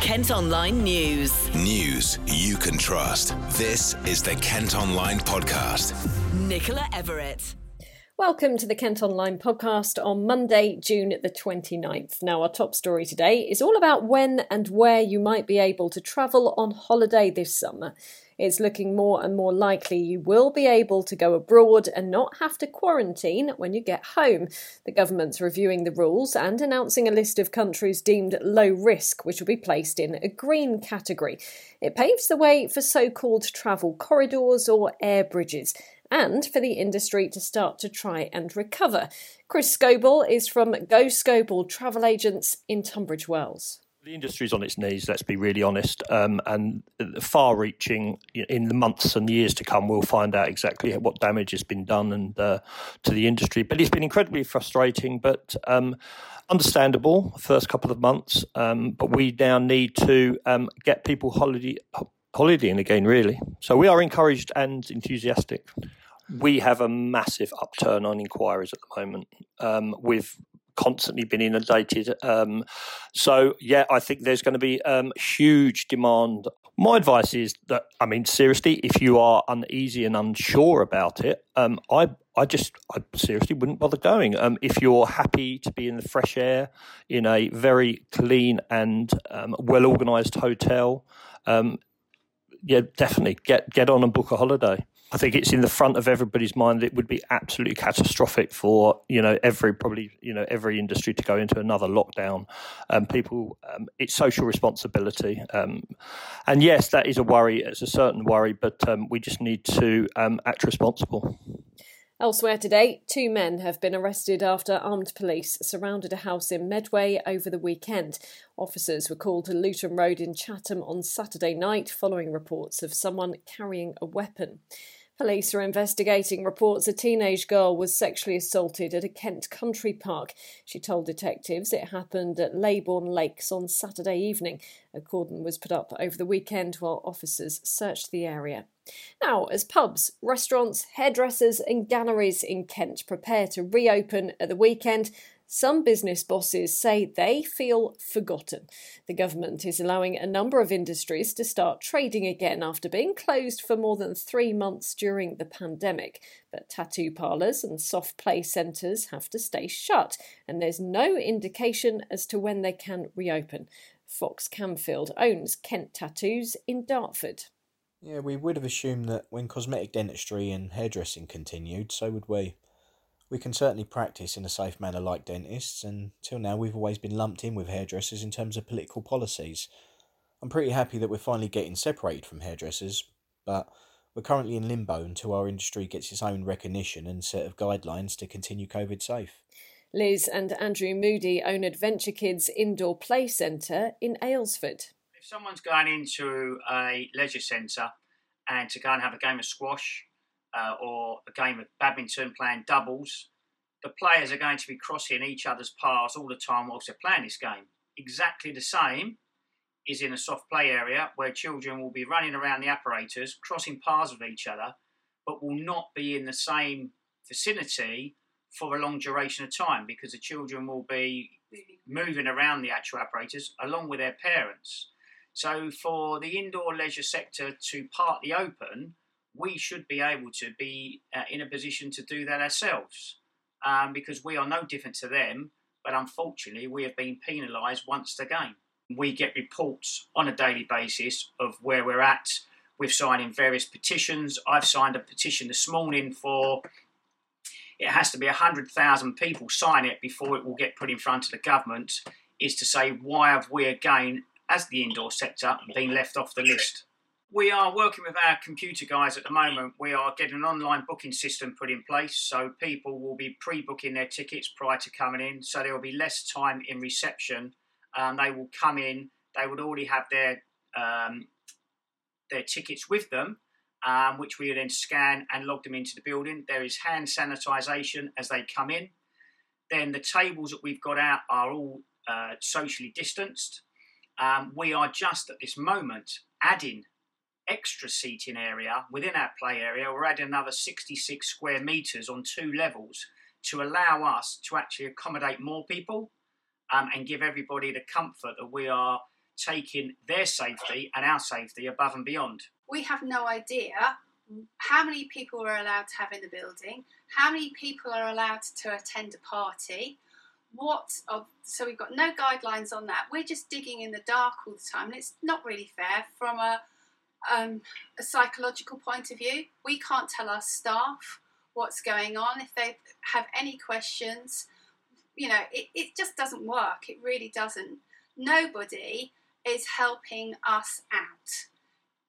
Kent Online News. News you can trust. This is the Kent Online Podcast. Nicola Everett. Welcome to the Kent Online podcast on Monday, June the 29th. Now, our top story today is all about when and where you might be able to travel on holiday this summer. It's looking more and more likely you will be able to go abroad and not have to quarantine when you get home. The government's reviewing the rules and announcing a list of countries deemed low risk, which will be placed in a green category. It paves the way for so called travel corridors or air bridges and for the industry to start to try and recover. Chris Scoble is from Go Scoble Travel Agents in Tunbridge Wells. The industry's on its knees, let's be really honest, um, and far reaching in the months and years to come, we'll find out exactly what damage has been done and uh, to the industry. But it's been incredibly frustrating, but um, understandable first couple of months. Um, but we now need to um, get people holiday, holidaying again, really. So we are encouraged and enthusiastic. We have a massive upturn on inquiries at the moment. Um, with constantly been inundated. Um, so, yeah, I think there's going to be um, huge demand. My advice is that, I mean, seriously, if you are uneasy and unsure about it, um, I, I just, I seriously wouldn't bother going. Um, if you're happy to be in the fresh air in a very clean and um, well organised hotel, um, yeah, definitely get get on and book a holiday. I think it's in the front of everybody's mind that it would be absolutely catastrophic for you know every probably you know every industry to go into another lockdown. Um, people, um, it's social responsibility, um, and yes, that is a worry. It's a certain worry, but um, we just need to um, act responsible. Elsewhere today, two men have been arrested after armed police surrounded a house in Medway over the weekend. Officers were called to Luton Road in Chatham on Saturday night following reports of someone carrying a weapon. Police are investigating reports a teenage girl was sexually assaulted at a Kent country park. She told detectives it happened at Leybourne Lakes on Saturday evening. A cordon was put up over the weekend while officers searched the area. Now, as pubs, restaurants, hairdressers, and galleries in Kent prepare to reopen at the weekend, some business bosses say they feel forgotten. The government is allowing a number of industries to start trading again after being closed for more than three months during the pandemic. But tattoo parlours and soft play centres have to stay shut, and there's no indication as to when they can reopen. Fox Camfield owns Kent Tattoos in Dartford. Yeah, we would have assumed that when cosmetic dentistry and hairdressing continued, so would we. We can certainly practice in a safe manner like dentists, and till now we've always been lumped in with hairdressers in terms of political policies. I'm pretty happy that we're finally getting separated from hairdressers, but we're currently in limbo until our industry gets its own recognition and set of guidelines to continue COVID safe. Liz and Andrew Moody own Adventure Kids Indoor Play Centre in Aylesford. If someone's going into a leisure centre and to go and have a game of squash uh, or a game of badminton playing doubles, the players are going to be crossing each other's paths all the time whilst they're playing this game. Exactly the same is in a soft play area where children will be running around the apparatus, crossing paths with each other, but will not be in the same vicinity for a long duration of time because the children will be moving around the actual apparatus along with their parents. So, for the indoor leisure sector to partly open, we should be able to be uh, in a position to do that ourselves um, because we are no different to them. But unfortunately, we have been penalised once again. We get reports on a daily basis of where we're at. We've signed in various petitions. I've signed a petition this morning for it has to be 100,000 people sign it before it will get put in front of the government. Is to say, why have we again, as the indoor sector, been left off the list? We are working with our computer guys at the moment. We are getting an online booking system put in place so people will be pre booking their tickets prior to coming in. So there will be less time in reception. Um, they will come in, they would already have their, um, their tickets with them, um, which we then scan and log them into the building. There is hand sanitisation as they come in. Then the tables that we've got out are all uh, socially distanced. Um, we are just at this moment adding extra seating area within our play area. We're adding another 66 square metres on two levels to allow us to actually accommodate more people um, and give everybody the comfort that we are taking their safety and our safety above and beyond. We have no idea how many people are allowed to have in the building, how many people are allowed to attend a party. What of so we've got no guidelines on that. We're just digging in the dark all the time, and it's not really fair from a um, a psychological point of view. We can't tell our staff what's going on if they have any questions. You know, it, it just doesn't work. It really doesn't. Nobody is helping us out.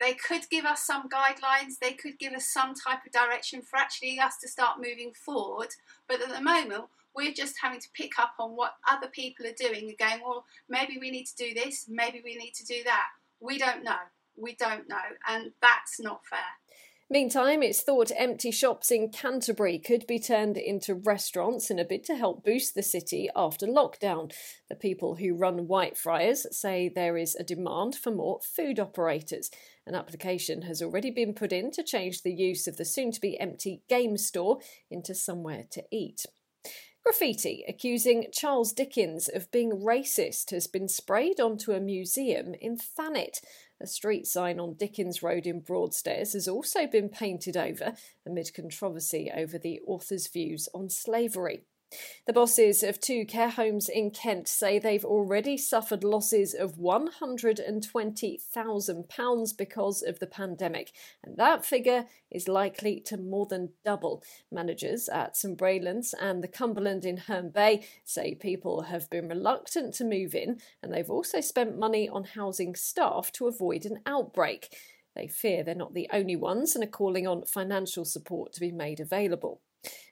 They could give us some guidelines, they could give us some type of direction for actually us to start moving forward. But at the moment, we're just having to pick up on what other people are doing and going, well, maybe we need to do this, maybe we need to do that. We don't know. We don't know. And that's not fair. Meantime, it's thought empty shops in Canterbury could be turned into restaurants in a bid to help boost the city after lockdown. The people who run Whitefriars say there is a demand for more food operators. An application has already been put in to change the use of the soon to be empty game store into somewhere to eat. Graffiti accusing Charles Dickens of being racist has been sprayed onto a museum in Thanet. A street sign on Dickens Road in Broadstairs has also been painted over amid controversy over the author's views on slavery. The bosses of two care homes in Kent say they've already suffered losses of £120,000 because of the pandemic, and that figure is likely to more than double. Managers at St Braylands and the Cumberland in Herne Bay say people have been reluctant to move in, and they've also spent money on housing staff to avoid an outbreak. They fear they're not the only ones and are calling on financial support to be made available.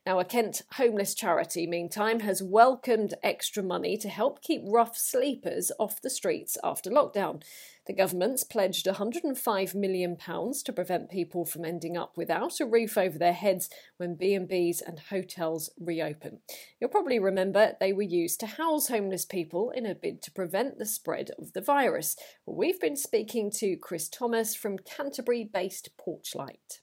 Now, a Kent homeless charity, meantime, has welcomed extra money to help keep rough sleepers off the streets after lockdown. The government's pledged £105 million to prevent people from ending up without a roof over their heads when B&Bs and hotels reopen. You'll probably remember they were used to house homeless people in a bid to prevent the spread of the virus. We've been speaking to Chris Thomas from Canterbury-based Porchlight.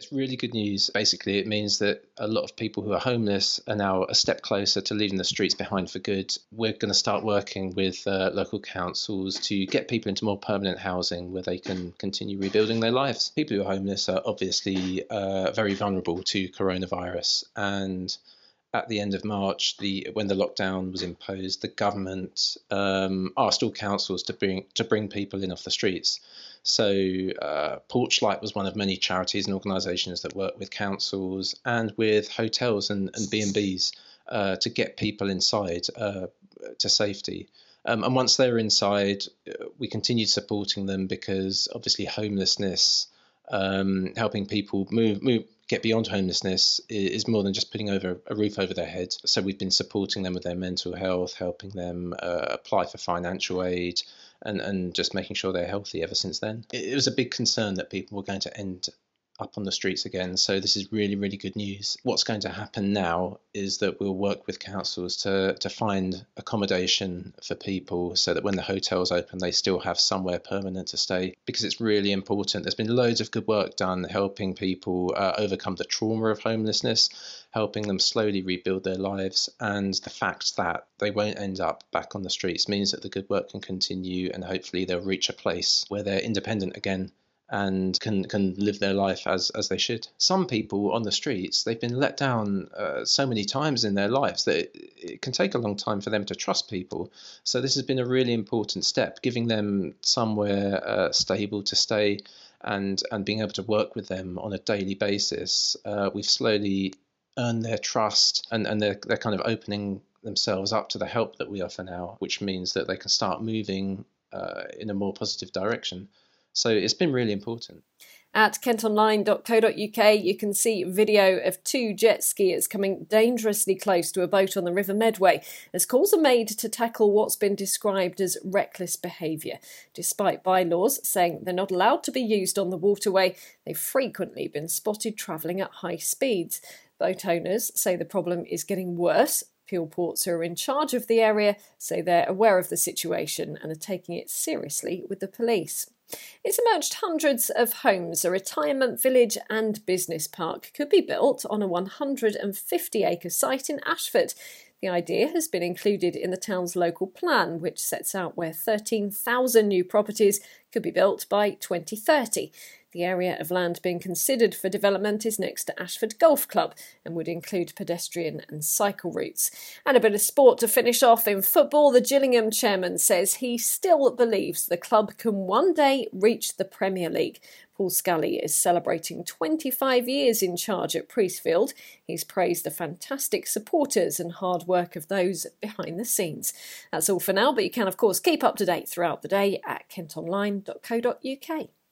It's really good news. Basically, it means that a lot of people who are homeless are now a step closer to leaving the streets behind for good. We're going to start working with uh, local councils to get people into more permanent housing where they can continue rebuilding their lives. People who are homeless are obviously uh, very vulnerable to coronavirus and at the end of March, the when the lockdown was imposed, the government um, asked all councils to bring to bring people in off the streets. So uh, Porchlight was one of many charities and organisations that work with councils and with hotels and, and B&Bs uh, to get people inside uh, to safety. Um, and once they were inside, uh, we continued supporting them because obviously homelessness, um, helping people move, move get beyond homelessness is more than just putting over a roof over their head. So we've been supporting them with their mental health, helping them uh, apply for financial aid, and, and just making sure they're healthy ever since then. It, it was a big concern that people were going to end up on the streets again. So this is really, really good news. What's going to happen now is that we'll work with councils to, to find accommodation for people so that when the hotels open, they still have somewhere permanent to stay because it's really important. There's been loads of good work done helping people uh, overcome the trauma of homelessness, helping them slowly rebuild their lives. And the fact that they won't end up back on the streets means that the good work can continue and hopefully they'll reach a place where they're independent again and can can live their life as as they should. Some people on the streets they've been let down uh, so many times in their lives that it, it, can take a long time for them to trust people. So this has been a really important step, giving them somewhere uh, stable to stay and and being able to work with them on a daily basis. Uh, we've slowly earned their trust and and they're they're kind of opening themselves up to the help that we offer now, which means that they can start moving uh, in a more positive direction. So it's been really important. At kentonline.co.uk, you can see video of two jet skiers coming dangerously close to a boat on the River Medway as calls are made to tackle what's been described as reckless behaviour. Despite bylaws saying they're not allowed to be used on the waterway, they've frequently been spotted travelling at high speeds. Boat owners say the problem is getting worse. Peel Ports, who are in charge of the area, say they're aware of the situation and are taking it seriously with the police. It's emerged hundreds of homes, a retirement village and business park could be built on a 150 acre site in Ashford. The idea has been included in the town's local plan, which sets out where 13,000 new properties could be built by 2030. The area of land being considered for development is next to Ashford Golf Club and would include pedestrian and cycle routes. And a bit of sport to finish off in football. The Gillingham chairman says he still believes the club can one day reach the Premier League. Paul Scally is celebrating 25 years in charge at Priestfield. He's praised the fantastic supporters and hard work of those behind the scenes. That's all for now, but you can, of course, keep up to date throughout the day at kentonline.co.uk.